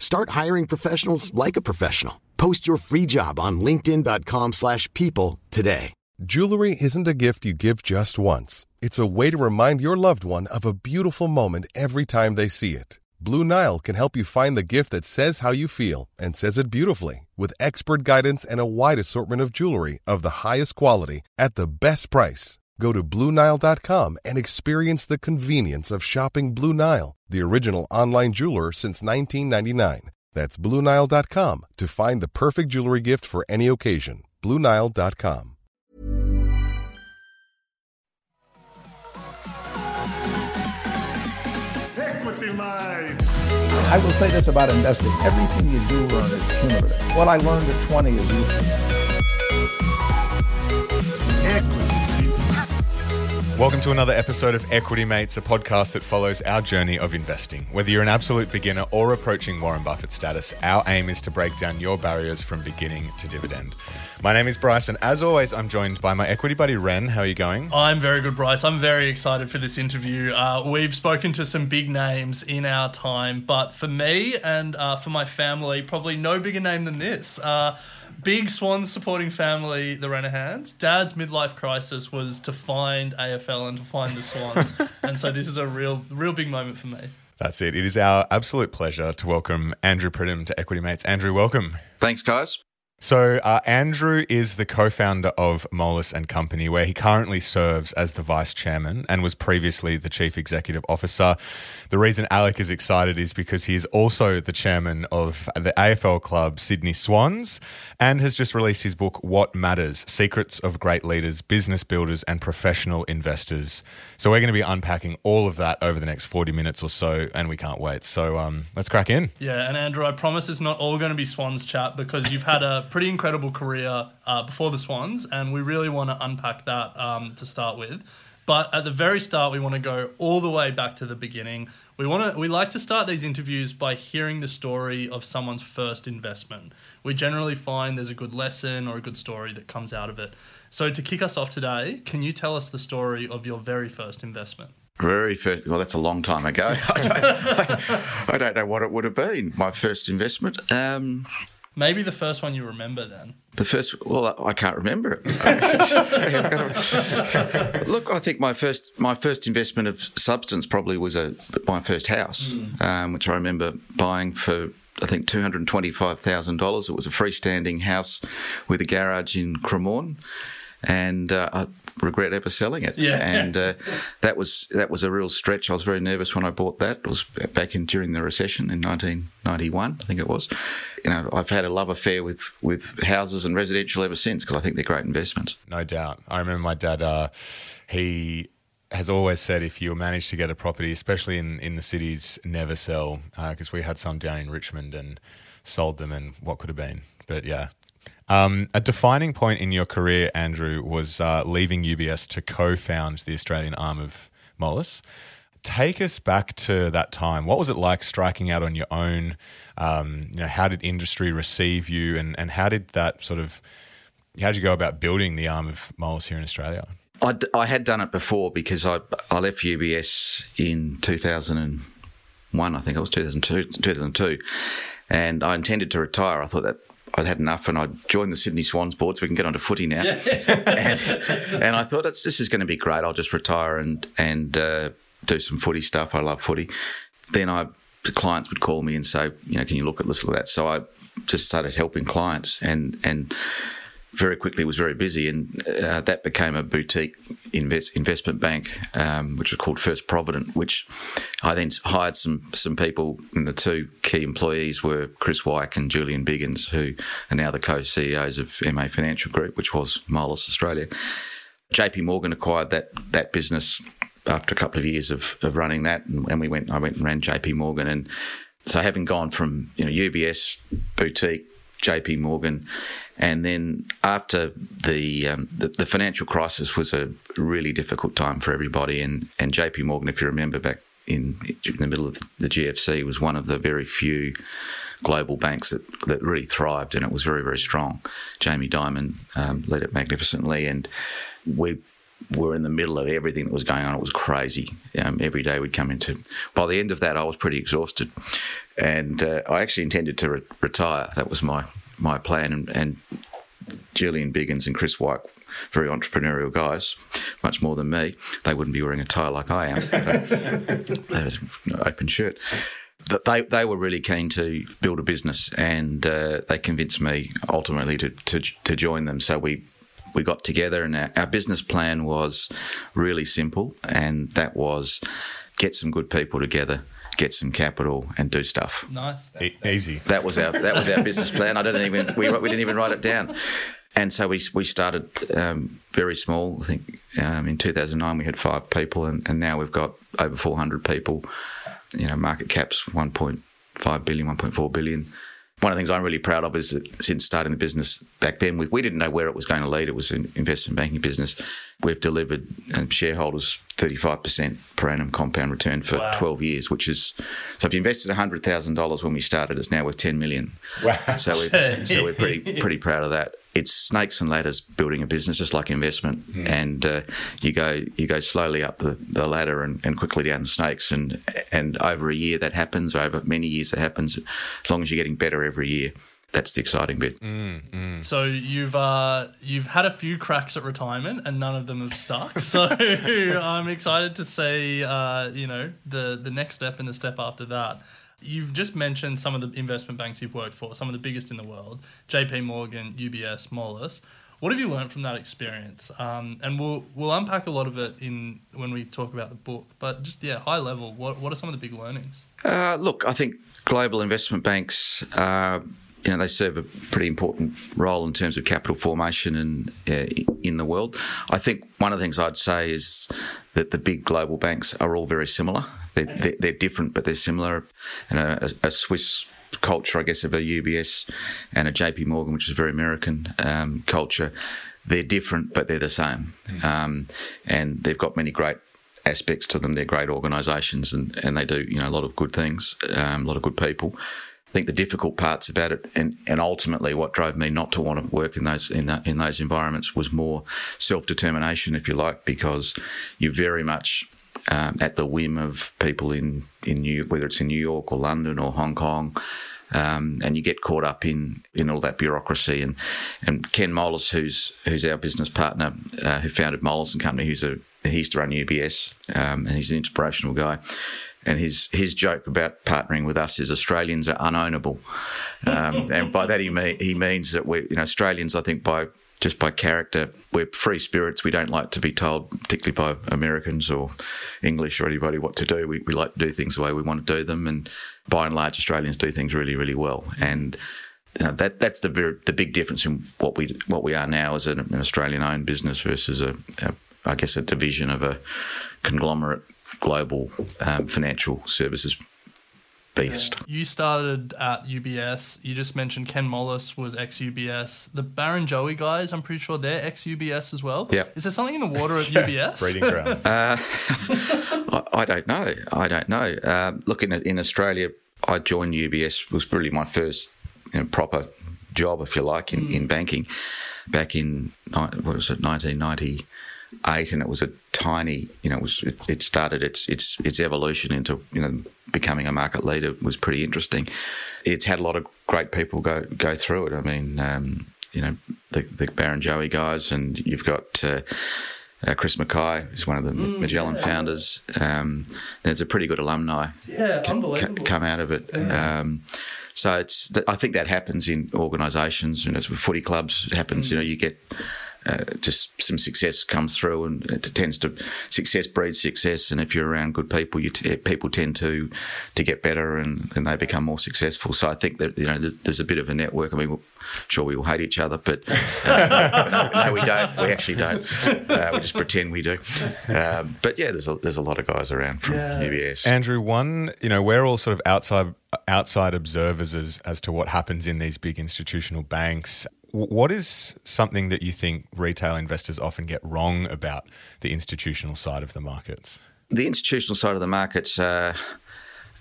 Start hiring professionals like a professional. Post your free job on linkedin.com/people slash people today. Jewelry isn't a gift you give just once. It's a way to remind your loved one of a beautiful moment every time they see it. Blue Nile can help you find the gift that says how you feel and says it beautifully with expert guidance and a wide assortment of jewelry of the highest quality at the best price. Go to BlueNile.com and experience the convenience of shopping Blue Nile, the original online jeweler since 1999. That's BlueNile.com to find the perfect jewelry gift for any occasion. BlueNile.com. Equity Mate. I will say this about investing. Everything you do learn is cumulative. What I learned at 20 is useful. Welcome to another episode of Equity Mates, a podcast that follows our journey of investing. Whether you're an absolute beginner or approaching Warren Buffett status, our aim is to break down your barriers from beginning to dividend. My name is Bryce, and as always, I'm joined by my equity buddy Ren. How are you going? I'm very good, Bryce. I'm very excited for this interview. Uh, we've spoken to some big names in our time, but for me and uh, for my family, probably no bigger name than this. Uh, big Swans supporting family, the Renehans. Dad's midlife crisis was to find AFL and to find the Swans, and so this is a real, real big moment for me. That's it. It is our absolute pleasure to welcome Andrew Pridham to Equity Mates. Andrew, welcome. Thanks, guys. So, uh, Andrew is the co founder of Moelis and Company, where he currently serves as the vice chairman and was previously the chief executive officer. The reason Alec is excited is because he is also the chairman of the AFL club Sydney Swans and has just released his book, What Matters Secrets of Great Leaders, Business Builders, and Professional Investors. So, we're going to be unpacking all of that over the next 40 minutes or so, and we can't wait. So, um, let's crack in. Yeah, and Andrew, I promise it's not all going to be Swans chat because you've had a pretty incredible career uh, before the Swans, and we really want to unpack that um, to start with. But at the very start, we want to go all the way back to the beginning. We want to we like to start these interviews by hearing the story of someone's first investment. We generally find there's a good lesson or a good story that comes out of it. So to kick us off today, can you tell us the story of your very first investment? Very first, well, that's a long time ago. I don't, I don't know what it would have been. My first investment. Um, Maybe the first one you remember then. the first, well, I can't remember it. Look, I think my first my first investment of substance probably was a my first house, um, which I remember buying for I think two hundred twenty five thousand dollars. It was a freestanding house with a garage in Cremorne, and uh, I regret ever selling it. Yeah. and uh, that was that was a real stretch. I was very nervous when I bought that. It was back in during the recession in nineteen ninety one, I think it was. You know, I've had a love affair with with houses and residential ever since because I think they're great investments. No doubt. I remember my dad, uh, he has always said if you manage to get a property, especially in, in the cities, never sell. Because we had some down in Richmond and sold them, and what could have been. But yeah. Um, a defining point in your career, Andrew, was uh, leaving UBS to co found the Australian arm of Moelis. Take us back to that time. What was it like striking out on your own? Um, you know, how did industry receive you, and, and how did that sort of how did you go about building the arm of Moelis here in Australia? I, I had done it before because I I left UBS in 2001, I think it was 2002, 2002, and I intended to retire. I thought that I'd had enough, and I joined the Sydney Swans board so we can get onto footy now. and, and I thought this is going to be great. I'll just retire and and uh, do some footy stuff. I love footy. Then I the clients would call me and say, you know, can you look at this, look at that? So I just started helping clients and and very quickly was very busy, and uh, that became a boutique invest, investment bank, um, which was called First Provident. Which I then hired some some people, and the two key employees were Chris Wyke and Julian Biggins, who are now the co-CEOs of MA Financial Group, which was Moelis Australia. JP Morgan acquired that that business after a couple of years of, of running that, and, and we went. I went and ran JP Morgan, and So having gone from you know UBS boutique, JP Morgan, and then after the, um, the, the financial crisis was a really difficult time for everybody, and and JP Morgan, if you remember back in, in the middle of the GFC, was one of the very few global banks that, that really thrived, and it was very very strong. Jamie Dimon um, led it magnificently, and we were in the middle of everything that was going on. It was crazy. Um, every day we'd come into. By the end of that, I was pretty exhausted, and uh, I actually intended to re- retire. That was my my plan. And, and Julian Biggins and Chris Wyke, very entrepreneurial guys, much more than me. They wouldn't be wearing a tie like I am. that was an open shirt. But they, they were really keen to build a business, and uh, they convinced me ultimately to, to, to join them. So we we got together, and our, our business plan was really simple, and that was get some good people together get some capital and do stuff. Nice. E- easy. That was our that was our business plan. I didn't even we, we didn't even write it down. And so we we started um, very small. I think um, in 2009 we had five people, and, and now we've got over 400 people. You know, market caps 1.5 billion, 1.4 billion. One of the things I'm really proud of is that since starting the business back then, we, we didn't know where it was going to lead. It was an investment banking business. We've delivered um, shareholders 35% per annum compound return for Wow. 12 years, which is so if you invested $100,000 when we started, it's now worth 10 million. Wow. So we're, so we're pretty pretty proud of that. It's snakes and ladders building a business, just like investment, and uh, you go you go slowly up the, the ladder and, and quickly down the snakes, and and over a year that happens, over many years that happens. As long as you're getting better every year, that's the exciting bit. So you've uh, you've had a few cracks at retirement, and none of them have stuck. So I'm excited to see, uh, you know, the the next step and the step after that. You've just mentioned some of the investment banks you've worked for, some of the biggest in the world: J.P. Morgan, UBS, Moelis. What have you learned from that experience? Um, and we'll we'll unpack a lot of it in when we talk about the book. But just yeah, high level, what what are some of the big learnings? Uh, look, I think global investment banks, uh, you know, they serve a pretty important role in terms of capital formation in, uh, in the world. I think one of the things I'd say is that the big global banks are all very similar. They're, they're, they're different, but they're similar. And a, a Swiss culture, I guess, of a UBS and a JP Morgan, which is very American um, culture, they're different, but they're the same. Um, and they've got many great aspects to them. They're great organisations and, and they do you know a lot of good things, um, a lot of good people. I think the difficult parts about it, and, and ultimately what drove me not to want to work in those in, that, in those environments was more self determination, if you like, because you're very much um, at the whim of people in in New, whether it's in New York or London or Hong Kong. Um, and you get caught up in, in all that bureaucracy. And, and Ken Moelis, who's who's our business partner, uh, who founded Moelis and Company, who's a he used to run UBS, um, and he's an inspirational guy. And his his joke about partnering with us is Australians are unownable, um, and by that he mean, he means that we you know Australians I think by just by character we're free spirits. We don't like to be told, particularly by Americans or English or anybody, what to do. We, we like to do things the way we want to do them, and by and large Australians do things really really well. And you know, that that's the very, the big difference in what we what we are now as an, an Australian owned business versus a, a I guess a division of a conglomerate global um, financial services beast. You started at UBS. You just mentioned Ken Moelis was ex UBS. The Barrenjoey guys, I'm pretty sure they're ex UBS as well. Yeah. Is there something in the water at UBS? Breeding ground. I, I don't know. I don't know. Um, look, in, in Australia, I joined UBS. It was really my first you know, proper job, if you like, in, in banking back in, what was it, 1998. And it was a tiny, you know, it, was, it, it started its, its, its evolution into, you know, becoming a market leader was pretty interesting. It's had a lot of great people go, go through it. I mean, um, you know, the, the Barrenjoey guys, and you've got uh, uh, Chris Mackay, who's one of the Magellan founders. Um, there's a pretty good alumni Yeah, c- unbelievable. come out of it. Um, so it's th- I think that happens in organisations and as with footy clubs it happens. You know, you get uh, just some success comes through, and it tends to success breeds success. And if you're around good people, you t- people tend to to get better, and, and they become more successful. So I think that you know there's a bit of a network. I mean, we're, sure we all hate each other, but no, we don't. We actually don't. Uh, we just pretend we do. Um, but yeah, there's a, there's a lot of guys around from UBS. Andrew, one, you know, we're all sort of outside outside observers as, as to what happens in these big institutional banks, what is something that you think retail investors often get wrong about the institutional side of the markets? The institutional side of the markets, uh,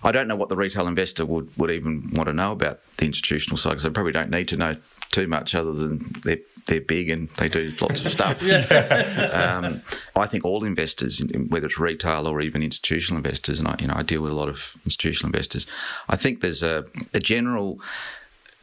I don't know what the retail investor would, would even want to know about the institutional side because they probably don't need to know too much other than they're, they're big and they do lots of stuff. um, I think all investors, whether it's retail or even institutional investors, and I, you know, I deal with a lot of institutional investors, I think there's a, a general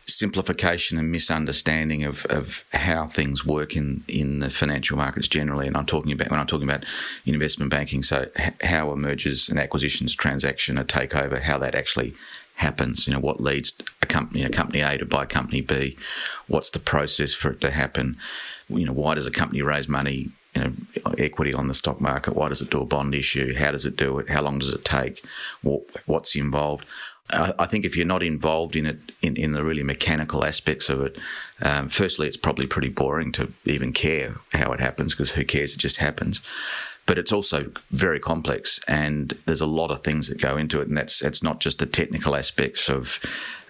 simplification and misunderstanding of, of how things work in, in the financial markets generally. And I'm talking about when I'm talking about investment banking, so how a mergers and acquisitions transaction, a takeover, how that actually happens. You know, what leads a company, a company A to buy company B? What's the process for it to happen? You know, why does a company raise money? You know, equity on the stock market. Why does it do a bond issue? How does it do it? How long does it take? What, what's involved? I think if you're not involved in it, in, in the really mechanical aspects of it, um, firstly, it's probably pretty boring to even care how it happens because who cares? It just happens. But it's also very complex, and there's a lot of things that go into it, and that's it's not just the technical aspects of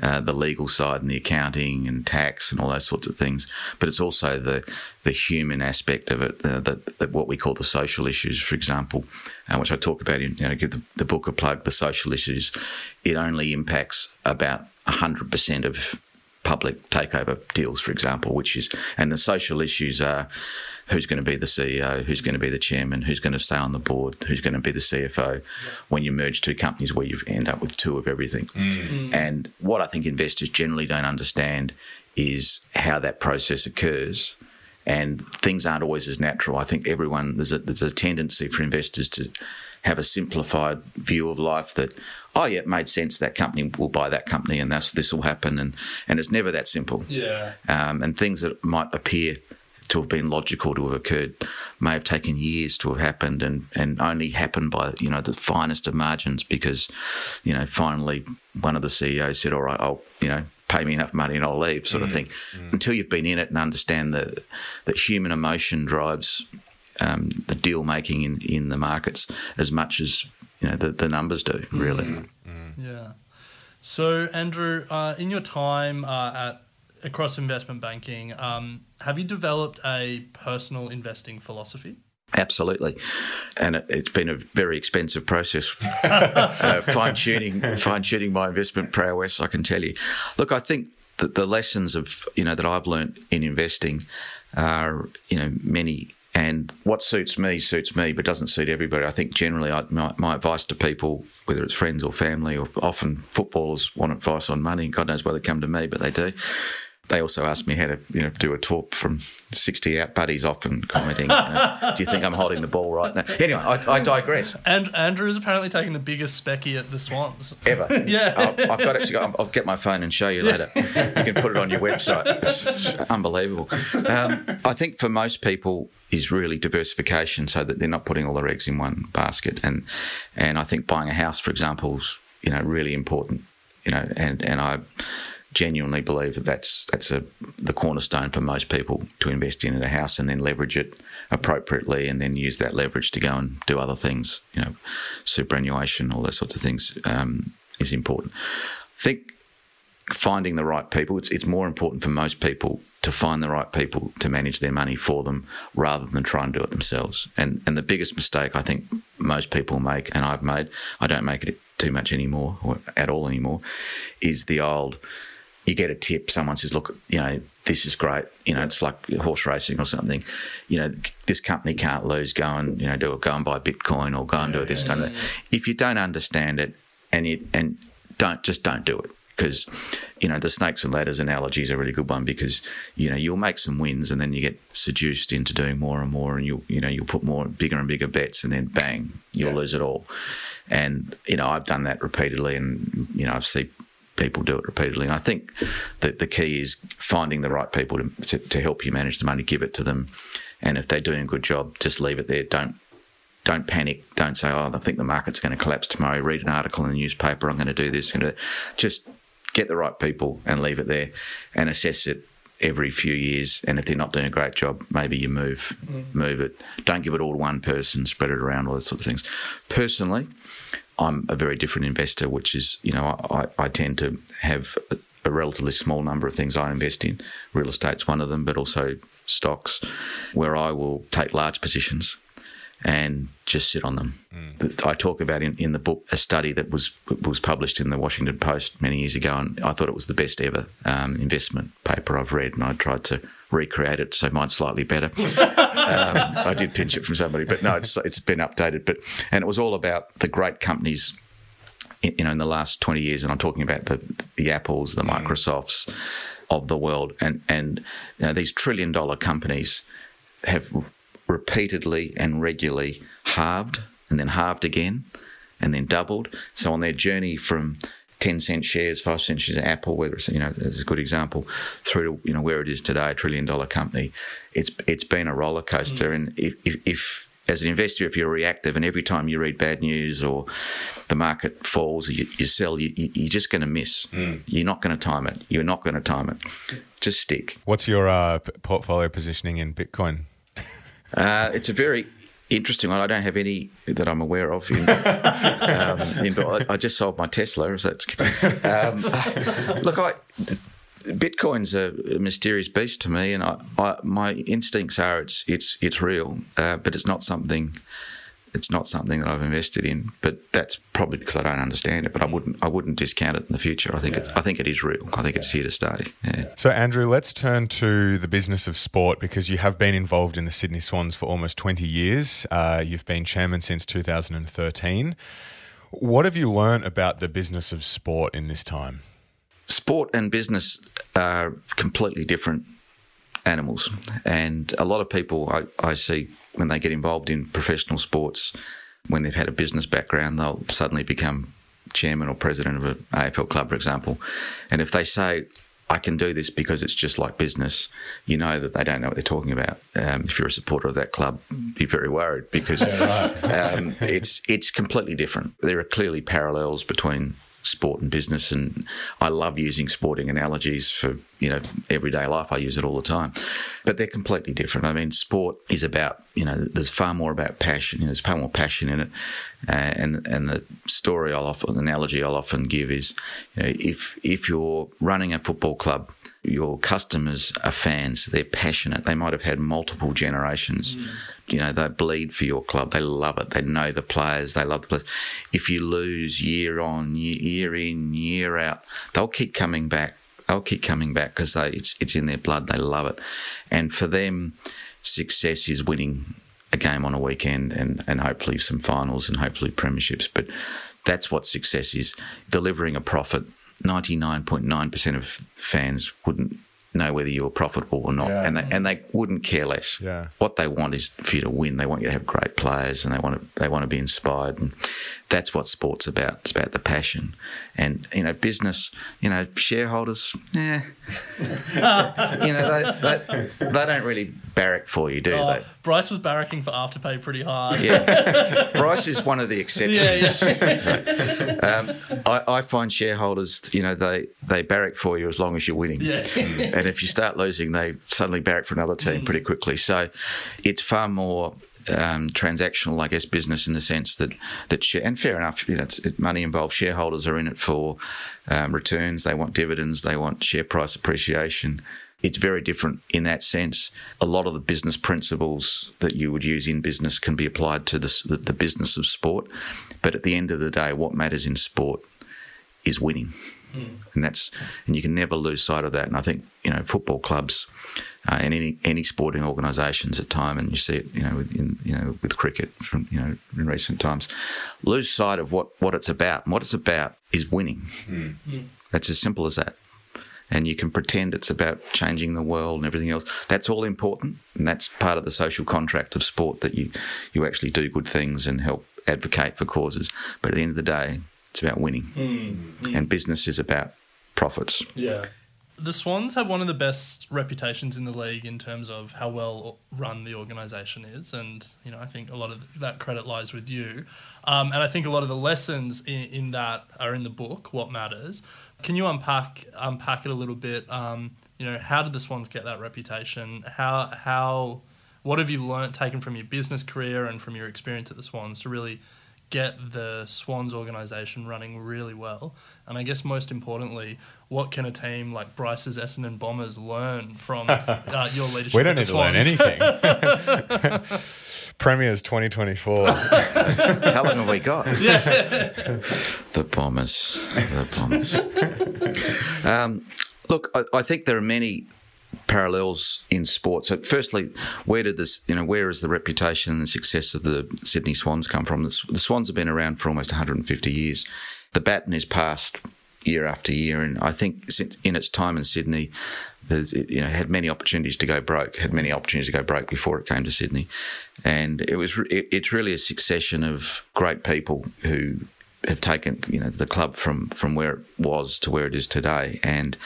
uh, the legal side and the accounting and tax and all those sorts of things, but it's also the the human aspect of it, the, the, the what we call the social issues, for example, uh, which I talk about in you know give the, the book a plug. The social issues, it only impacts about hundred percent of public takeover deals, for example, which is and the social issues are who's going to be the CEO, who's going to be the chairman, who's going to stay on the board, who's going to be the CFO yeah. when you merge two companies where you end up with two of everything. Mm. And what I think investors generally don't understand is how that process occurs. And things aren't always as natural. I think everyone, there's a, there's a tendency for investors to have a simplified view of life that, oh, yeah, it made sense. That company will buy that company and that's, this will happen. And, and it's never that simple. Yeah. Um, and things that might appear to have been logical to have occurred may have taken years to have happened and, and only happened by you know the finest of margins because you know finally one of the CEOs said all right I'll you know pay me enough money and I'll leave sort mm, of thing mm. until you've been in it and understand that that human emotion drives um, the deal making in, in the markets as much as you know the, the numbers do really mm, mm. yeah so Andrew uh, in your time uh, at across investment banking, um, have you developed a personal investing philosophy? Absolutely, and it, has been a very expensive process. uh, fine tuning, fine tuning my investment prowess. I can tell you. Look, I think that the lessons of you know that I've learned in investing are you know many and what suits me suits me, but doesn't suit everybody. I think generally, I, my, my, advice to people, whether it's friends or family, or often footballers want advice on money. God knows why they come to me, but they do they also asked me how to you know do a talk from 60 out buddies off and commenting you know, do you think i'm holding the ball right now? Anyway i, I digress. And andrew's apparently taking the biggest specky at the swans. Ever? Yeah. I'll, I've got actually I'll, I'll, get my phone and show you later. You can put it on your website. It's unbelievable. Um, i think for most people is really diversification so that they're not putting all their eggs in one basket. And and i think buying a house for example is you know really important you know and and i genuinely believe that that's that's a the cornerstone for most people to invest in a house and then leverage it appropriately and then use that leverage to go and do other things. You know, superannuation, all those sorts of things um, is important. I think finding the right people. It's it's more important for most people to find the right people to manage their money for them rather than try and do it themselves. And and the biggest mistake I think most people make, and I've made, I don't make it too much anymore or at all anymore, is the old you get a tip, someone says, look, you know, this is great. You know, it's like horse racing or something. You know, this company can't lose. Go and you know do it. Go and buy Bitcoin or go and do it. This kind of. If you don't understand it, and you and don't just don't do it because you know the snakes and ladders analogy is a really good one because you know you'll make some wins and then you get seduced into doing more and more and you you know you'll put more bigger and bigger bets and then bang you'll yeah. lose it all and you know I've done that repeatedly and you know I've seen people do it repeatedly. And I think that the key is finding the right people to, to, to, help you manage the money, give it to them. And if they're doing a good job, just leave it there. Don't don't panic. Don't say, oh, I think the market's going to collapse tomorrow. Read an article in the newspaper. I'm going to do this. And just get the right people and leave it there and assess it every few years. And if they're not doing a great job, maybe you move mm. move it. Don't give it all to one person. Spread it around. All those sort of things. Personally, I'm a very different investor, which is, you know, I, I tend to have a, a relatively small number of things I invest in. Real estate's one of them, but also stocks, where I will take large positions and just sit on them. I talk about in, in the book a study that was was published in the Washington Post many years ago, and I thought it was the best ever um, investment paper I've read, and I tried to recreate it so mine's slightly better. um, I did pinch it from somebody, but no, it's it's been updated. But and it was all about the great companies. in- You know, in the last twenty years, and I'm talking about the the Apples, the Microsofts of the world, and and you know, these trillion dollar companies have repeatedly and regularly halved and then halved again and then doubled. So on their journey from 10 cent shares, 5 cent shares, Apple, whether it's, you know, as a good example, through to, you know, where it is today, a trillion dollar company, it's, it's been a roller coaster. And if, if, if, as an investor, if you're reactive and every time you read bad news or the market falls or you, you sell, you, you- you're just going to miss. You're not going to time it. You're not going to time it. Just stick. What's your uh, portfolio positioning in Bitcoin? Uh, it's a very interesting one. I don't have any that I'm aware of. In, um, in, I, I just sold my Tesla. That? Um, look, I. Bitcoin's a, a mysterious beast to me, and I, I, my instincts are it's it's it's real, uh, but it's not something. It's not something that I've invested in, but that's probably because I don't understand it. But I wouldn't I wouldn't discount it in the future. I think it, I think it is real. I think it's here to stay. Yeah. So, Andrew, let's turn to the business of sport because you have been involved in the Sydney Swans for almost 20 years. Uh, you've been chairman since 2013. What have you learned about the business of sport in this time? sport and business are completely different animals. And a lot of people I, I see when they get involved in professional sports, when they've had a business background, they'll suddenly become chairman or president of an AFL club, for example. And if they say, I can do this because it's just like business, you know that they don't know what they're talking about. Um, if you're a supporter of that club, be very worried because um, it's it's completely different. There are clearly parallels between sport and business, and I love using sporting analogies for you know everyday life. I use it all the time, but they're completely different. I mean, sport is about you know there's far more about passion. You know, there's far more passion in it, uh, and and the story I'll often analogy I'll often give is you know if if you're running a football club. Your customers are fans. They're passionate. They might have had multiple generations. Mm. You know, they bleed for your club. They love it. They know the players. They love the players. If you lose year on, year, year in, year out, they'll keep coming back. They'll keep coming back because they it's it's in their blood. They love it, and for them, success is winning a game on a weekend and and hopefully some finals and hopefully premierships. But that's what success is: delivering a profit. Ninety nine point nine percent of fans wouldn't know whether you were profitable or not, Yeah. and they and they wouldn't care less. Yeah. What they want is for you to win. They want you to have great players, and they want to they want to be inspired, and that's what sports about. It's about the passion, and you know, business. You know, shareholders. Yeah, you know, they, they they don't really barrack for you, do Oh, they? Bryce was barracking for Afterpay pretty hard. Yeah, Bryce is one of the exceptions. yeah, yeah. um, I, I find shareholders, you know, they, they barrack for you as long as you're winning. Yeah. and if you start losing, they suddenly barrack for another team pretty quickly. So it's far more um, transactional, I guess, business in the sense that that share, and fair enough, you know, it's, it, money involved. Shareholders are in it for um, returns. They want dividends. They want share price appreciation. It's very different in that sense. A lot of the business principles that you would use in business can be applied to this, the, the business of sport. But at the end of the day, what matters in sport is winning, hmm. and that's and you can never lose sight of that. And I think you know football clubs uh, and any any sporting organisations at time, and you see it you know with, in, you know with cricket from you know in recent times, lose sight of what what it's about. And what it's about is winning. Hmm. Hmm. That's as simple as that. And you can pretend it's about changing the world and everything else. That's all important, and that's part of the social contract of sport that you you actually do good things and help advocate for causes. But at the end of the day, it's about winning, hmm, hmm. and business is about profits. Yeah. The Swans have one of the best reputations in the league in terms of how well run the organisation is, and you know I think a lot of that credit lies with you, um, and I think a lot of the lessons in, in that are in the book. What matters? Can you unpack unpack it a little bit? Um, you know, how did the Swans get that reputation? How how what have you learnt taken from your business career and from your experience at the Swans to really get the Swans organisation running really well? And I guess most importantly, what can a team like Bryce's Essendon Bombers learn from uh, your leadership? We don't need to learn anything. Premiers 2024. How long have we got? the Bombers. The Bombers. um, look, I, I think there are many parallels in sport. So, firstly, where did this, you know, where is the reputation and the success of the Sydney Swans come from? The, Swans have been around for almost 150 years. The baton is passed year after year, and I think since in its time in Sydney, there's you know had many opportunities to go broke, had many opportunities to go broke before it came to Sydney, and it was it, it's really a succession of great people who have taken you know the club from from where it was to where it is today, and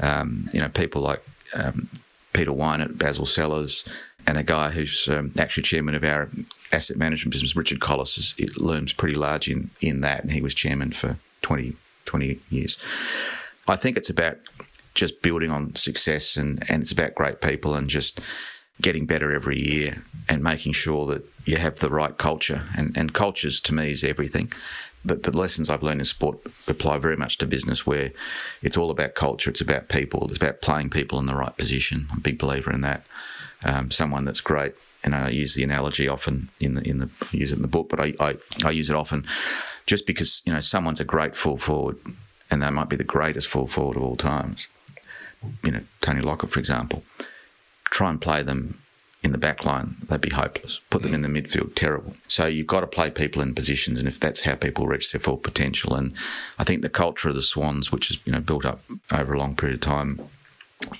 um, you know people like um, Peter Wynett, Basil Sellers, and a guy who's um, actually chairman of our asset management business, Richard Colless, is, it looms pretty large in, in that, and he was chairman for 20, 20 years. I think it's about just building on success, and, and it's about great people and just getting better every year and making sure that you have the right culture. And, and cultures to me is everything. The, the lessons I've learned in sport apply very much to business, where it's all about culture, it's about people, it's about playing people in the right position. I'm a big believer in that. Um, someone that's great, and I use the analogy often in the in the use it in the book, but I, I, I use it often just because you know someone's a great full forward, and they might be the greatest full forward of all times. You know, Tony Lockett, for example. Try and play them in the back line, they'd be hopeless. Put them in the midfield, terrible. So you've got to play people in positions, and if that's how people reach their full potential, and I think the culture of the Swans, which is you know built up over a long period of time,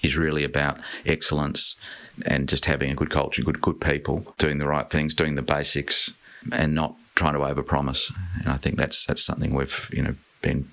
is really about excellence and just having a good culture, good good people, doing the right things, doing the basics, and not trying to overpromise. And I think that's that's something we've you know been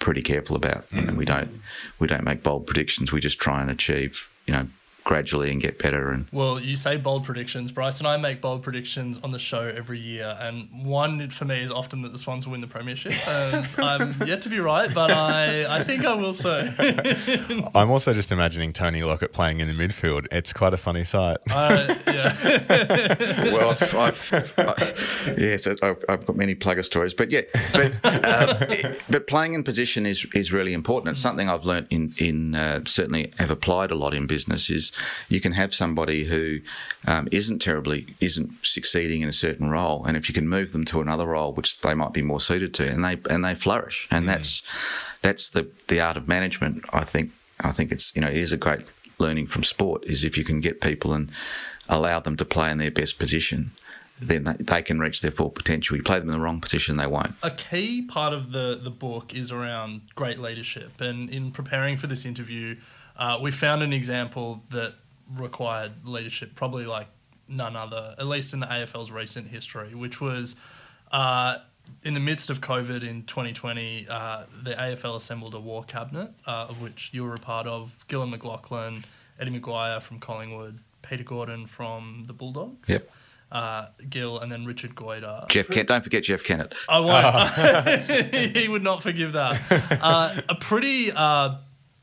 pretty careful about. Mm. You know, we don't we don't make bold predictions. We just try and achieve you know gradually and get better. And Well, you say bold predictions. Bryce and I make bold predictions on the show every year, and one for me is often that the Swans will win the premiership. And I'm yet to be right, but I, I think I will so. I'm also just imagining Tony Lockett playing in the midfield. It's quite a funny sight. Uh, yeah. well, I've, I've, I, yes, I've, I've got many plugger stories, but yeah, but uh, but playing in position is is really important. It's something I've learnt in in uh, certainly have applied a lot in business. Is you can have somebody who um, not terribly isn't succeeding in a certain role, and if you can move them to another role which they might be more suited to, and they and they flourish, and that's that's the the art of management. I think I think it's you know it is a great learning from sport is if you can get people and allow them to play in their best position, then they, they can reach their full potential. You play them in the wrong position, they won't. A key part of the, the book is around great leadership. And in preparing for this interview, uh, we found an example that required leadership, probably like none other, at least in the AFL's recent history, which was uh, in the midst of COVID in 2020, uh, the AFL assembled a war cabinet, uh, of which you were a part of. Gillon McLachlan, Eddie McGuire from Collingwood, Peter Gordon from the Bulldogs. Yep. Uh, Gil and then Richard Goyder. Jeff Kent, don't forget Jeff Kennett. I won't. he would not forgive that. Uh, a pretty uh,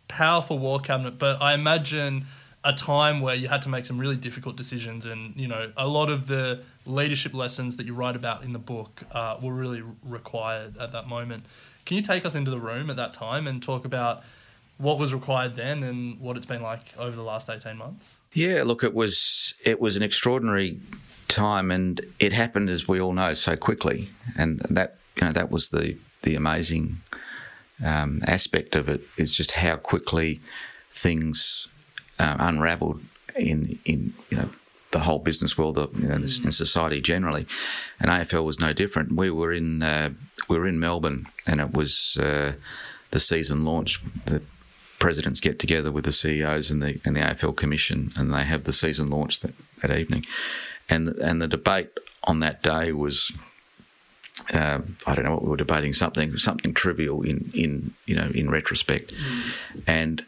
powerful war cabinet, but I imagine a time where you had to make some really difficult decisions, and you know, a lot of the leadership lessons that you write about in the book uh, were really required at that moment. Can you take us into the room at that time and talk about what was required then and what it's been like over the last eighteen months? Yeah, look, it was it was an extraordinary time, and it happened as we all know so quickly, and that you know that was the the amazing um, aspect of it is just how quickly things uh, unravelled in in you know the whole business world, of, you know, in society generally, and AFL was no different. We were in uh, we were in Melbourne, and it was uh, the season launch. The presidents get together with the CEOs and the and the AFL Commission, and they have the season launch that, that evening, and and the debate on that day was. Uh, I don't know what we were debating something something trivial in, in you know in retrospect, and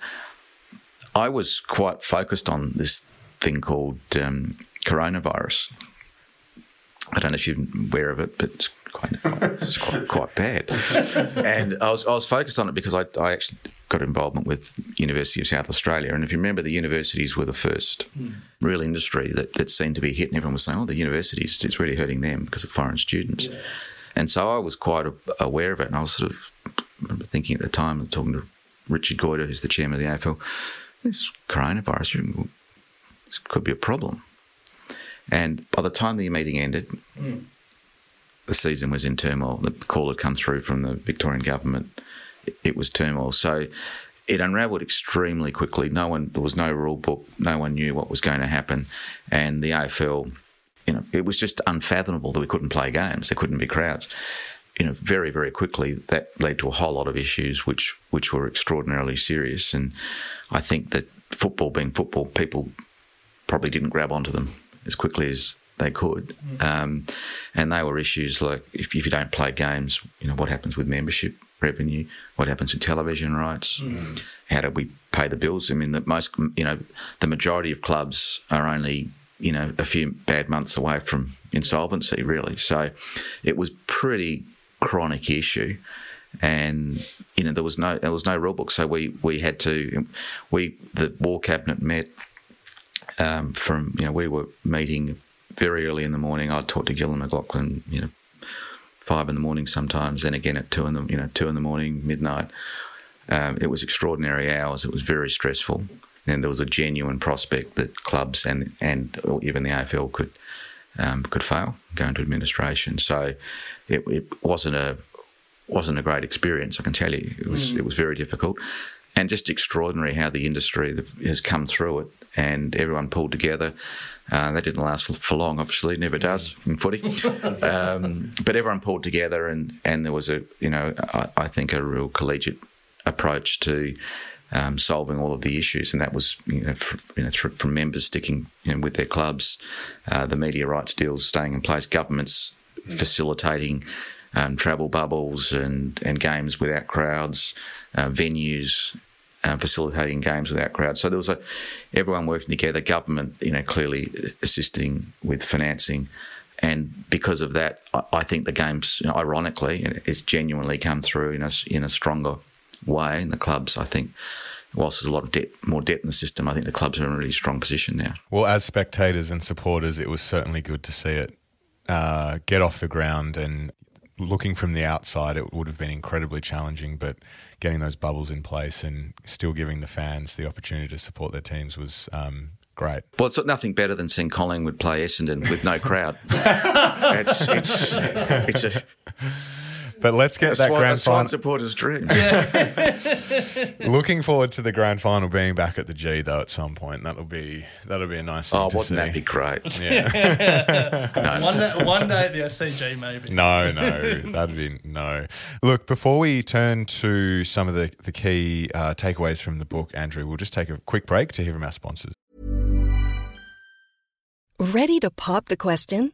I was quite focused on this thing called um, coronavirus. I don't know if you're aware of it, but it's quite, it's quite, quite bad. And I was, I was focused on it because I, I actually got involvement with University of South Australia. And if you remember, the universities were the first real industry that, that seemed to be hit, and everyone was saying, oh, the universities, it's really hurting them because of foreign students. And so I was quite aware of it, and I was sort of remember thinking at the time, and talking to Richard Goyder, who's the chairman of the AFL, this coronavirus this could be a problem. And by the time the meeting ended, mm. the season was in turmoil. The call had come through from the Victorian government. It was turmoil. So it unravelled extremely quickly. No one, there was no rule book. No one knew what was going to happen, and the AFL, you know, it was just unfathomable that we couldn't play games. There couldn't be crowds. You know, very very quickly that led to a whole lot of issues, which which were extraordinarily serious. And I think that football being football, people probably didn't grab onto them as quickly as they could. Mm. Um, and they were issues like if, if you don't play games, you know, what happens with membership? revenue, what happens with television rights, mm. how do we pay the bills? I mean, the most, you know, the majority of clubs are only, you know, a few bad months away from insolvency, really. So it was pretty chronic issue. And you know there was no there was no rule book, so we, we had to we the war cabinet met um, from you know we were meeting very early in the morning. I'd talk to Gillon McLachlan, you know, five in the morning sometimes, then again at two in the you know two in the morning, midnight. Um, it was extraordinary hours. It was very stressful, and there was a genuine prospect that clubs and and even the AFL could um, could fail, go into administration. So it, it, wasn't a wasn't a great experience. I can tell you, it was mm. it was very difficult, and just extraordinary how the industry has come through it, and everyone pulled together. Uh, that didn't last for, for, long, obviously, never does in footy. um, but everyone pulled together, and, and there was a, you know, I, I think a real collegiate approach to um, solving all of the issues, and that was, you know, for, you know from members sticking you know, with their clubs, uh, the media rights deals staying in place, governments facilitating um, travel bubbles and, and games without crowds, uh, venues um, facilitating games without crowds. So there was a everyone working together, government, you know, clearly assisting with financing. And because of that, I, I think the games, you know, ironically, it's genuinely come through in a, in a stronger way. in the clubs, I think, whilst there's a lot of debt, more debt in the system, I think the clubs are in a really strong position now. Well, as spectators and supporters, it was certainly good to see it uh, get off the ground. And looking from the outside, it would have been incredibly challenging, but getting those bubbles in place and still giving the fans the opportunity to support their teams was um, great. Well, it's nothing better than seeing Collingwood play Essendon with no crowd. it's, it's, it's a but let's get that grand final. supporters' dream. Looking forward to the grand final being back at the G though at some point. That'll be that'll be a nice thing oh, to wouldn't see. that be great? Yeah. no. One day, one day at the SCG maybe. No, no, that'd be no. Look, before we turn to some of the the key uh, takeaways from the book, Andrew, we'll just take a quick break to hear from our sponsors. Ready to pop the question?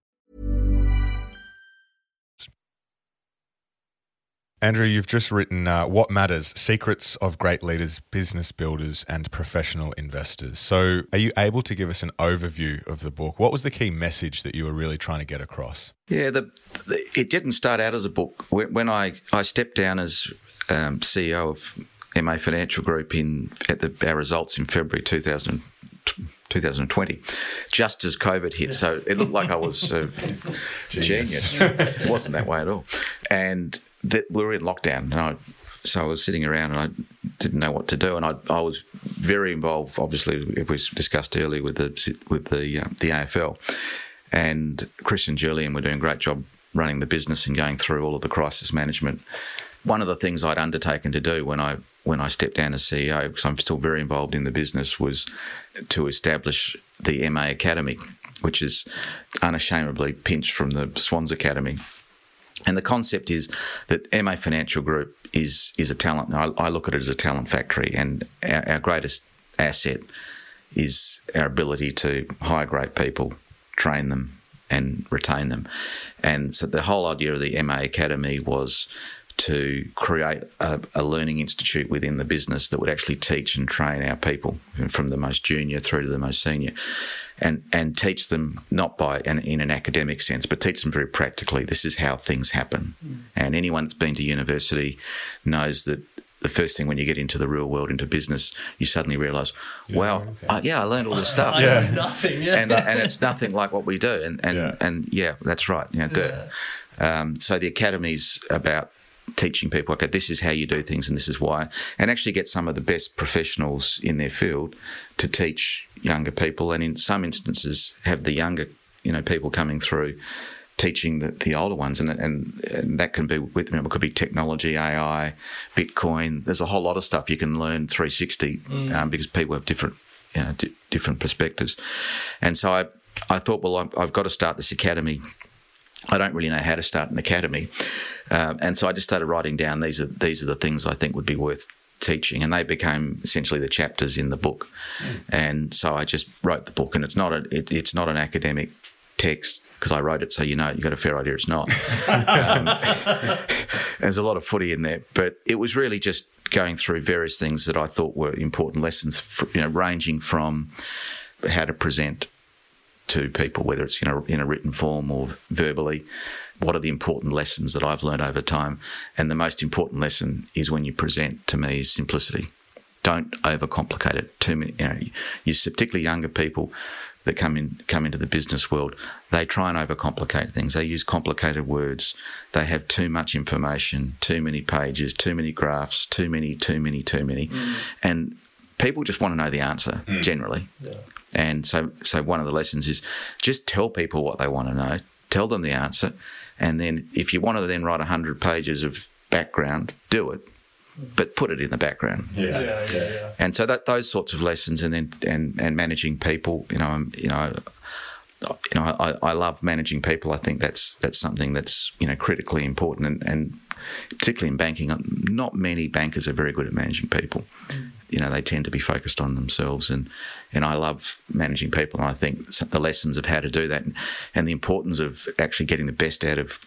Andrew, you've just written uh, What Matters Secrets of Great Leaders, Business Builders, and Professional Investors. So, are you able to give us an overview of the book? What was the key message that you were really trying to get across? Yeah, the, the, it didn't start out as a book. When I, I stepped down as um, CEO of MA Financial Group in at the, our results in February 2000, 2020, just as COVID hit. So it looked like I was a genius. it wasn't that way at all. And that we were in lockdown, and I, so I was sitting around and I didn't know what to do, and I, I was very involved. Obviously, if we discussed earlier with the with the uh, the AFL, and Chris and Julian were doing a great job running the business and going through all of the crisis management. One of the things I'd undertaken to do when I when I stepped down as CEO, because I'm still very involved in the business, was to establish the MA Academy, which is unashamedly pinched from the Swans Academy. And the concept is that MA Financial Group is is a talent. I, I look at it as a talent factory, and our, our greatest asset is our ability to hire great people, train them, and retain them. And so the whole idea of the MA Academy was to create a, a, learning institute within the business that would actually teach and train our people from the most junior through to the most senior and and teach them not by an, in an academic sense but teach them very practically this is how things happen mm. and anyone that's been to university knows that the first thing when you get into the real world, into business, you suddenly realise, wow, yeah, I learned all this stuff. yeah, nothing. Yeah, and, uh, and it's nothing like what we do. And and yeah, and, yeah that's right. You know, yeah. Um, so the academy's about teaching people, okay, this is how you do things, and this is why, and actually get some of the best professionals in their field to teach younger people, and in some instances, have the younger, you know, people coming through teaching the, the older ones, and, and, and that can be with you know, it could be technology, AI, Bitcoin. There's a whole lot of stuff you can learn 360 mm. um, because people have different you know, d- different perspectives. And so I I thought, well, I've, I've, got to start this academy. I don't really know how to start an academy, um, and so I just started writing down these are these are the things I think would be worth teaching, and they became essentially the chapters in the book. Mm. And so I just wrote the book, and it's not a it, it's not an academic text because I wrote it, so you know you got a fair idea it's not. um, there's a lot of footy in there, but it was really just going through various things that I thought were important lessons, for, you know, ranging from how to present to people, whether it's you know in a written form or verbally. What are the important lessons that I've learned over time? And the most important lesson is when you present to me is simplicity. Don't overcomplicate it. Too many, you know, you particularly younger people that come in come into the business world, they try and overcomplicate things. They use complicated words. They have too much information, too many pages, too many graphs, too many, too many, too many, mm. and people just want to know the answer mm. generally. Yeah. And so, so one of the lessons is just tell people what they want to know. Tell them the answer, and then if you want to then write hundred pages of background, do it but put it in the background. Yeah, yeah, yeah. yeah. And so that those sorts of lessons, and then and and managing people, you know, you know. You know, I, I love managing people. I think that's that's something that's you know critically important, and, and particularly in banking, not many bankers are very good at managing people. Mm. You know, they tend to be focused on themselves, and and I love managing people. And I think the lessons of how to do that, and, the importance of actually getting the best out of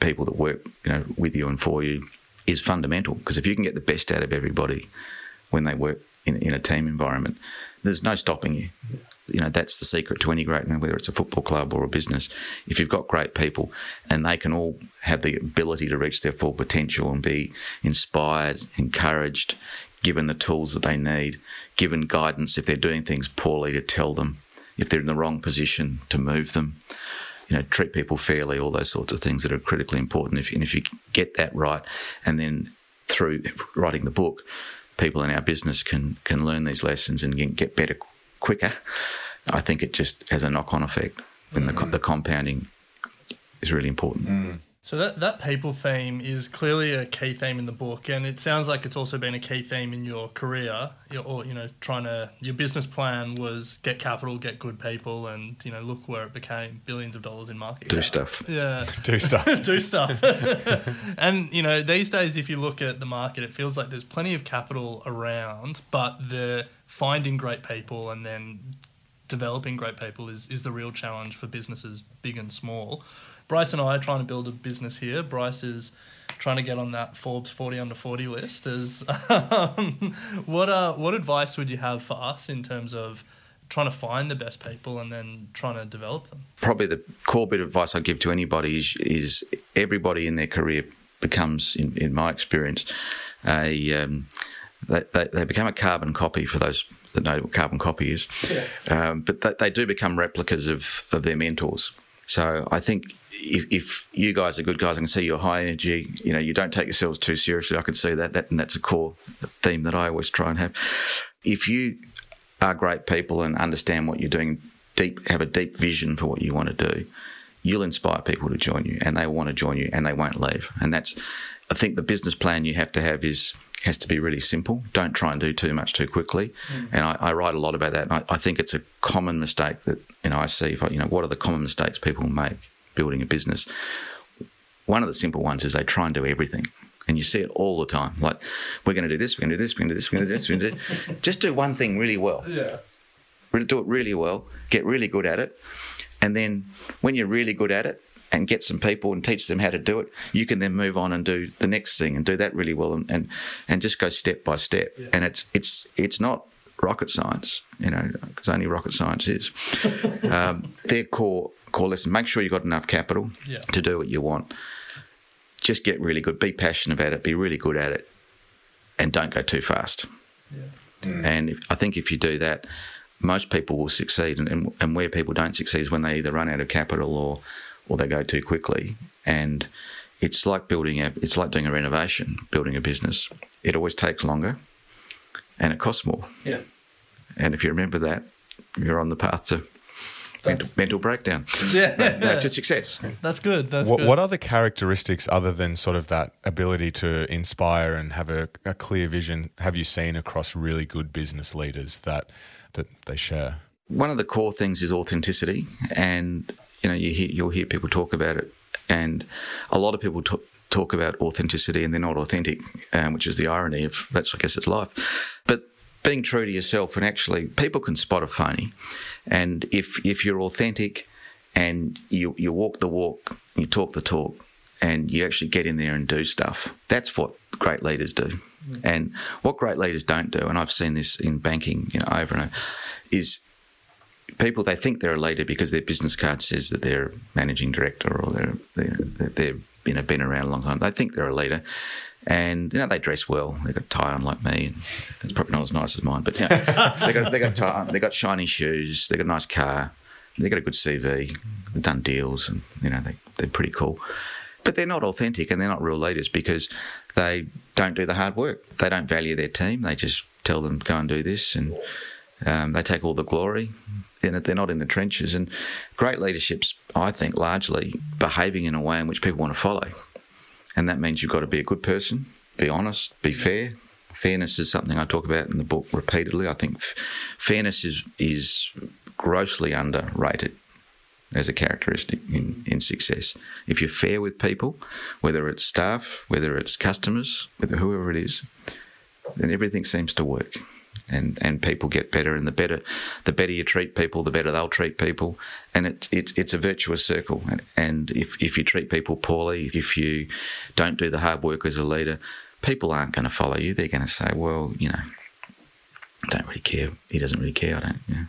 people that work, you know, with you and for you, is fundamental because if you can get the best out of everybody when they work in, in a team environment, there's no stopping you. You know, that's the secret to any great, man, whether it's a football club or a business. If you've got great people and they can all have the ability to reach their full potential and be inspired, encouraged, given the tools that they need, given guidance if they're doing things poorly to tell them, if they're in the wrong position to move them, you know, treat people fairly, all those sorts of things that are critically important. If, and if you get that right, and then through writing the book, people in our business can can learn these lessons and get better quicker. I think it just has a knock on effect, and mm. the, the compounding is really important. Mm. So that that people theme is clearly a key theme in the book, and it sounds like it's also been a key theme in your career. Or you know, trying to your business plan was get capital, get good people, and you know, look where it became billions of dollars in market. Do stuff. Yeah. Do stuff. Do stuff. and you know, these days, if you look at the market, it feels like there's plenty of capital around, but the finding great people and then developing great people is is the real challenge for businesses, big and small. Bryce and I are trying to build a business here. Bryce is trying to get on that Forbes 40 under 40 list. Is um, what uh, what advice would you have for us in terms of trying to find the best people and then trying to develop them? Probably the core bit of advice I'd give to anybody is is everybody in their career becomes, in, in my experience, a um, they, they, they, become a carbon copy for those that know what carbon copy is. Yeah. Um, but they, they do become replicas of, of their mentors. So I think if, if, you guys are good guys, I can see you're high energy. You know, you don't take yourselves too seriously. I can see that. That and that's a core theme that I always try and have. If you are great people and understand what you're doing, deep have a deep vision for what you want to do, you'll inspire people to join you, and they want to join you, and they won't leave. And that's, I think, the business plan you have to have is has to be really simple. Don't try and do too much too quickly. Mm. And I, I, write a lot about that. And I, I, think it's a common mistake that you know I see. If I, you know, what are the common mistakes people make building a business? One of the simple ones is they try and do everything. And you see it all the time. Like, we're going to do this, we're going to do this, we're going to do this, we're going to do this. We're to do Just do one thing really well. Yeah. Do it really well, get really good at it. And then when you're really good at it, and get some people and teach them how to do it, you can then move on and do the next thing and do that really well and and, and just go step by step. Yeah. And it's it's it's not rocket science, you know, because only rocket science is. um, their core core lesson: make sure you've got enough capital yeah. to do what you want. Just get really good. Be passionate about it. Be really good at it, and don't go too fast. Yeah. Mm. And if, I think if you do that, most people will succeed. And, and, and where people don't succeed is when they either run out of capital or or they go too quickly. And it's like building a, it's like doing a renovation, building a business. It always takes longer, and it costs more. Yeah. And if you remember that, you're on the path to mental, mental, breakdown. Yeah. to success. That's good. That's what, good. What other characteristics, other than sort of that ability to inspire and have a, a clear vision, have you seen across really good business leaders that that they share? One of the core things is authenticity, and you know, you hear, you'll hear people talk about it, and a lot of people talk, talk about authenticity and they're not authentic, um, which is the irony of that's, I guess, it's life. But being true to yourself, and actually, people can spot a phony, and if if you're authentic and you you walk the walk, you talk the talk, and you actually get in there and do stuff, that's what great leaders do. Mm. And what great leaders don't do, and I've seen this in banking, you know, over and over, is people they think they're a leader because their business card says that they're managing director or they're they're, they're you know been around a long time. They think they're a leader, and you know they dress well. They got a tie on like me. It's probably not as nice as mine, but you know, they got they got tie, they got shiny shoes. They got a nice car. They got a good CV. They've done deals, and you know they they're pretty cool. But they're not authentic and they're not real leaders because they don't do the hard work. They don't value their team. They just tell them go and do this, and um, they take all the glory they're, they're not in the trenches. And great leadership's, I think, largely behaving in a way in which people want to follow. And that means you've got to be a good person, be honest, be fair. Fairness is something I talk about in the book repeatedly. I think f- fairness is is grossly underrated as a characteristic in, in success. If you're fair with people, whether it's staff, whether it's customers, whether whoever it is, then everything seems to work and, and people get better and the better the better you treat people the better they'll treat people. And it, it it's a virtuous circle. And, and if, if you treat people poorly if you don't do the hard work as a leader people aren't going to follow you. They're going to say well you know I don't really care. He doesn't really care. I don't yeah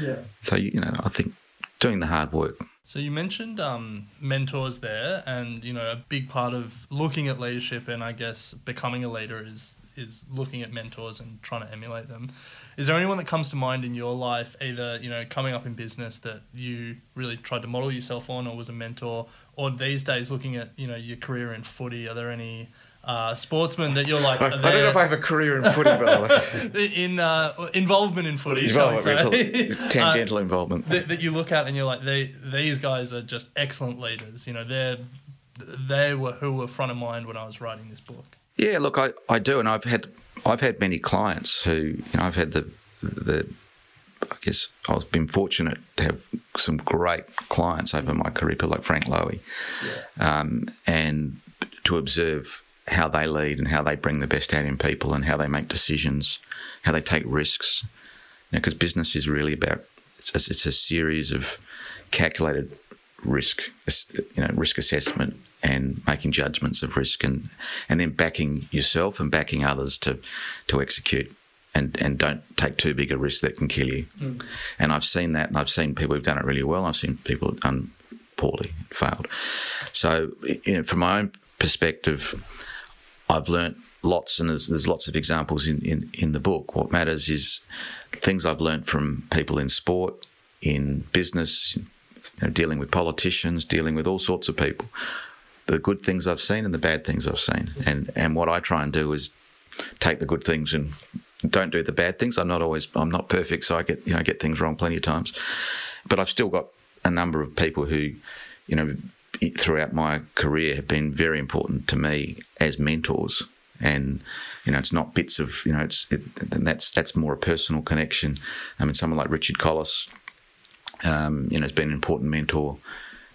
yeah. So you know I think doing the hard work. So you mentioned um, mentors there, and you know a big part of looking at leadership and I guess becoming a leader is is looking at mentors and trying to emulate them. Is there anyone that comes to mind in your life, either you know coming up in business that you really tried to model yourself on, or was a mentor, or these days looking at you know your career in footy? Are there any uh, sportsmen that you're like? I, I, don't know if I have a career in footy, by the way. in uh, involvement in footy, involvement, tangential uh, involvement that, that, you look at and you're like, they, these guys are just excellent leaders. You know, they're they were who were front of mind when I was writing this book. Yeah, look, I, I do, and I've had I've had many clients who you know I've had the the I guess I've been fortunate to have some great clients over my career, people like Frank Lowy, yeah. um, and to observe how they lead and how they bring the best out in people and how they make decisions, how they take risks. Because you know, business is really about it's a, it's a series of calculated risk, you know, risk assessment and making judgments of risk and, and then backing yourself and backing others to, to execute and, and don't take too big a risk that can kill you. Mm. And I've seen that and I've seen people who've done it really well. I've seen people who've done poorly, failed. So, you know, from my own perspective, I've learnt lots and there's, there's lots of examples in, in, in the book. What matters is things I've learnt from people in sport, in business, you know, dealing with politicians, dealing with all sorts of people the good things I've seen and the bad things I've seen. And and what I try and do is take the good things and don't do the bad things. I'm not always I'm not perfect, so I get you know get things wrong plenty of times. But I've still got a number of people who, you know, throughout my career have been very important to me as mentors. And you know, it's not bits of you know, it's it, that's that's more a personal connection. I mean, someone like Richard Colless, um, you know, has been an important mentor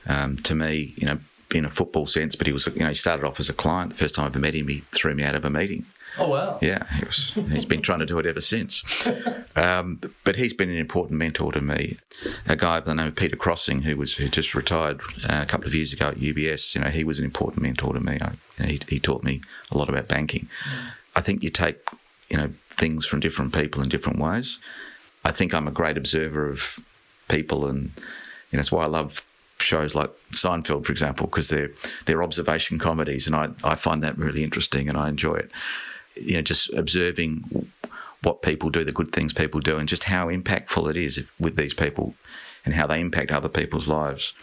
um, to me. You know, in a football sense, but he was you know he started off as a client. The first time I ever met him, he threw me out of a meeting. Oh wow! Yeah, he was. He's been trying to do it ever since. Um, but he's been an important mentor to me. A guy by the name of Peter Crossing, who was who just retired uh, a couple of years ago at UBS. You know, he was an important mentor to me. I, you know, he, he, taught me a lot about banking. Mm. I think you take you know things from different people in different ways. I think I'm a great observer of people, and you know, that's why I love shows like Seinfeld, for example, because they're they're observation comedies, and I I find that really interesting, and I enjoy it you know, just observing what people do, the good things people do, and just how impactful it is with these people and how they impact other people's lives.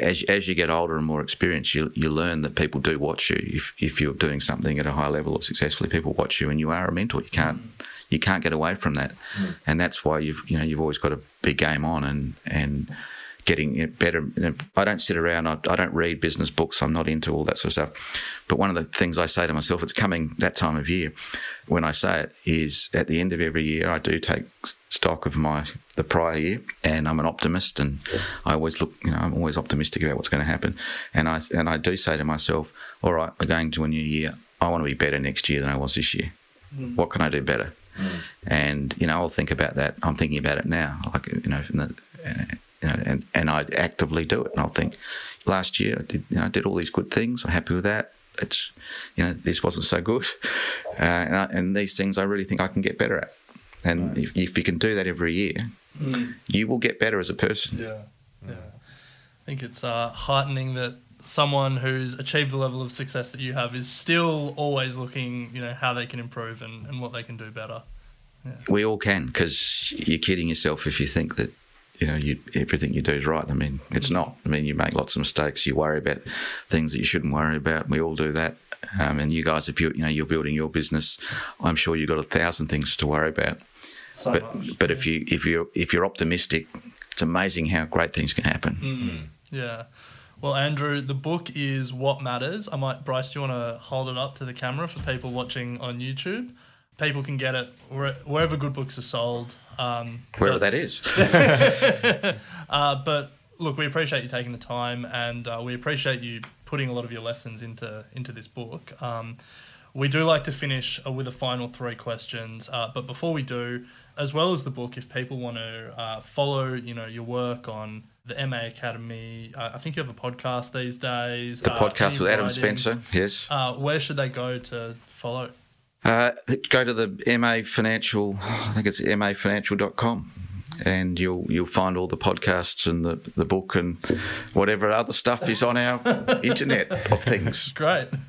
As, as you get older and more experienced, you, you learn that people do watch you. If, if you're doing something at a high level or successfully, people watch you, and you are a mentor. You can't you can't get away from that, mm. and that's why you've you know you've always got a big game on and and getting better. I don't sit around, I, I, don't read business books, I'm not into all that sort of stuff. But one of the things I say to myself, it's coming that time of year when I say it, is at the end of every year, I do take stock of my the prior year and I'm an optimist and I always look you know I'm always optimistic about what's going to happen and I and I do say to myself all right we're going to a new year I want to be better next year than I was this year mm. what can I do better mm. and you know I'll think about that I'm thinking about it now like you know the, you know, and, and I actively do it. And I'll think, last year I did, you know, I did all these good things. I'm happy with that. It's, you know, this wasn't so good. Uh, and, I, and, these things I really think I can get better at. And nice. if, if, you can do that every year, mm. you will get better as a person. Yeah, yeah. I think it's uh, heartening that someone who's achieved the level of success that you have is still always looking, you know, how they can improve and, and what they can do better. Yeah. We all can, because you're kidding yourself if you think that you know, you, everything you do is right. I mean, it's not. I mean, you make lots of mistakes. You worry about things that you shouldn't worry about. We all do that. Um, and you guys, if you you know you're building your business, I'm sure you've got a thousand things to worry about. So but much. but if you if you if you're optimistic, it's amazing how great things can happen. Mm. Yeah. Well, Andrew, the book is What Matters. I might, Bryce, do you want to hold it up to the camera for people watching on YouTube? People can get it wherever good books are sold. Um, Wherever that is. uh, but look, we appreciate you taking the time, and uh, we appreciate you putting a lot of your lessons into into this book. Um, we do like to finish uh, with a final three questions, uh, but before we do, as well as the book, if people want to uh, follow, you know, your work on the MA Academy, uh, I think you have a podcast these days. The podcast with Adam Spencer, yes. where should they go to follow? Uh, go to the MA Financial, I think it's mafinancial.com and you'll you'll find all the podcasts and the, the book and whatever other stuff is on our internet of things. Great,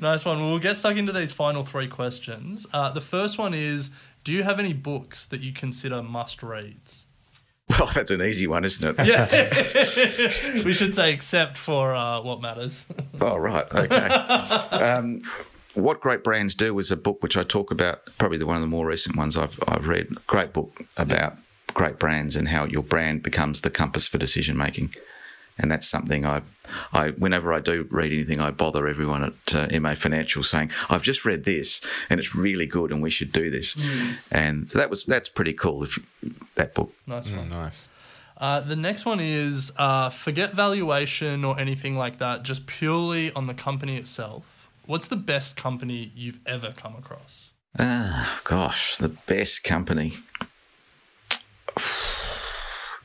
nice one. Well, we'll get stuck into these final three questions. Uh, the first one is: Do you have any books that you consider must reads? Well, that's an easy one, isn't it? Yeah. we should say, except for uh, what matters. oh, right. Okay. Um, what Great Brands Do is a book which I talk about, probably the one of the more recent ones I've, I've read. Great book about great brands and how your brand becomes the compass for decision making. And that's something I, I, whenever I do read anything, I bother everyone at uh, MA Financial saying, "I've just read this, and it's really good, and we should do this." Mm. And that was that's pretty cool. If that book, nice mm, one, nice. Uh, the next one is uh, forget valuation or anything like that, just purely on the company itself. What's the best company you've ever come across? Ah, gosh, the best company.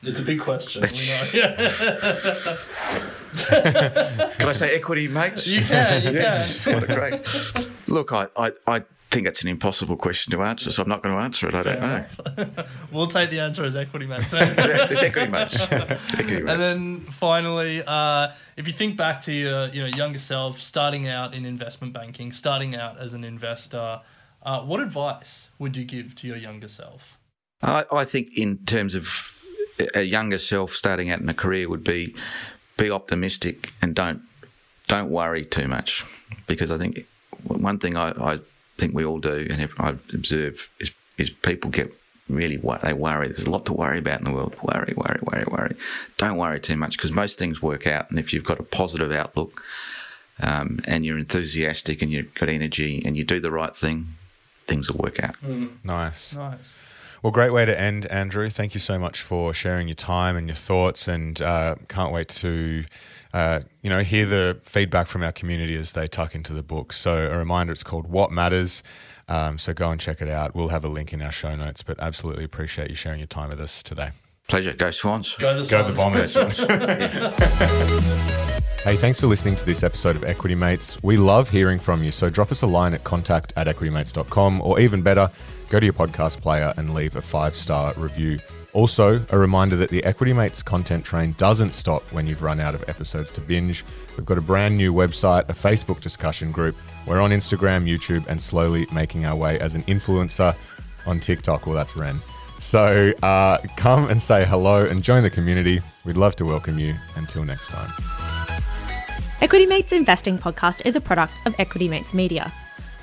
It's a big question. Can I say equity, mate? You can. You yeah. can. What a great. Look, I, I, I think it's an impossible question to answer, so I'm not going to answer it. I Fair don't know. we'll take the answer as equity mates. yeah, it's equity mates. Equity mates. And then finally, uh, if you think back to your you know younger self, starting out in investment banking, starting out as an investor, uh, what advice would you give to your younger self? I, I think in terms of a younger self starting out in a career would be be optimistic and don't don't worry too much because I think one thing I, I think we all do, and I observe, is, is people get really what they worry. There's a lot to worry about in the world. Worry, worry, worry, worry. Don't worry too much because most things work out. And if you've got a positive outlook um, and you're enthusiastic and you've got energy and you do the right thing, things will work out. Nice. Nice. Well, great way to end, Andrew. Thank you so much for sharing your time and your thoughts, and uh, can't wait to, uh, you know, hear the feedback from our community as they tuck into the book. So, a reminder: it's called "What Matters." Um, so, go and check it out. We'll have a link in our show notes. But absolutely appreciate you sharing your time with us today. Pleasure. Go Swans. Go the Go the Bombers. Hey, thanks for listening to this episode of Equity Mates. We love hearing from you, so drop us a line at contact at equitymates.com, or even better, go to your podcast player and leave a five star review. Also, a reminder that the Equity Mates content train doesn't stop when you've run out of episodes to binge. We've got a brand new website, a Facebook discussion group. We're on Instagram, YouTube, and slowly making our way as an influencer on TikTok. Well, that's Ren. So uh, come and say hello and join the community. We'd love to welcome you. Until next time. Equity Mates Investing Podcast is a product of Equity Mates Media.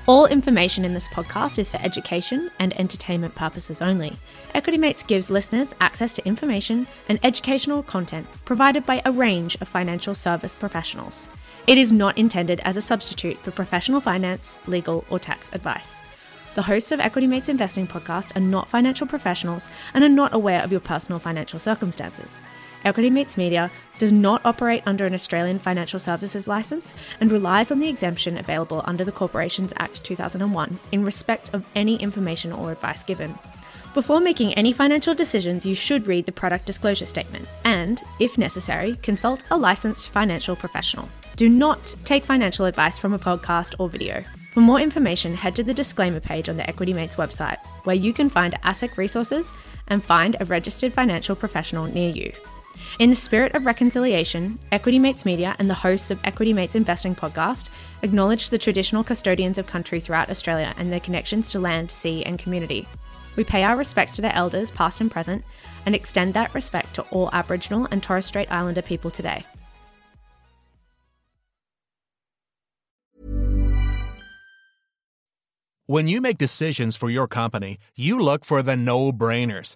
All information in this podcast is for education and entertainment purposes only. Equity Mates gives listeners access to information and educational content provided by a range of financial service professionals. It is not intended as a substitute for professional finance, legal, or tax advice. The hosts of Equity Mates Investing Podcast are not financial professionals and are not aware of your personal financial circumstances. Equity Mates Media does not operate under an Australian financial services license and relies on the exemption available under the Corporations Act 2001 in respect of any information or advice given. Before making any financial decisions, you should read the product disclosure statement and, if necessary, consult a licensed financial professional. Do not take financial advice from a podcast or video. For more information, head to the disclaimer page on the Equity Mates website, where you can find ASIC resources and find a registered financial professional near you. In the spirit of reconciliation, Equity Mates Media and the hosts of Equity Mates Investing podcast acknowledge the traditional custodians of country throughout Australia and their connections to land, sea, and community. We pay our respects to their elders, past and present, and extend that respect to all Aboriginal and Torres Strait Islander people today. When you make decisions for your company, you look for the no brainers.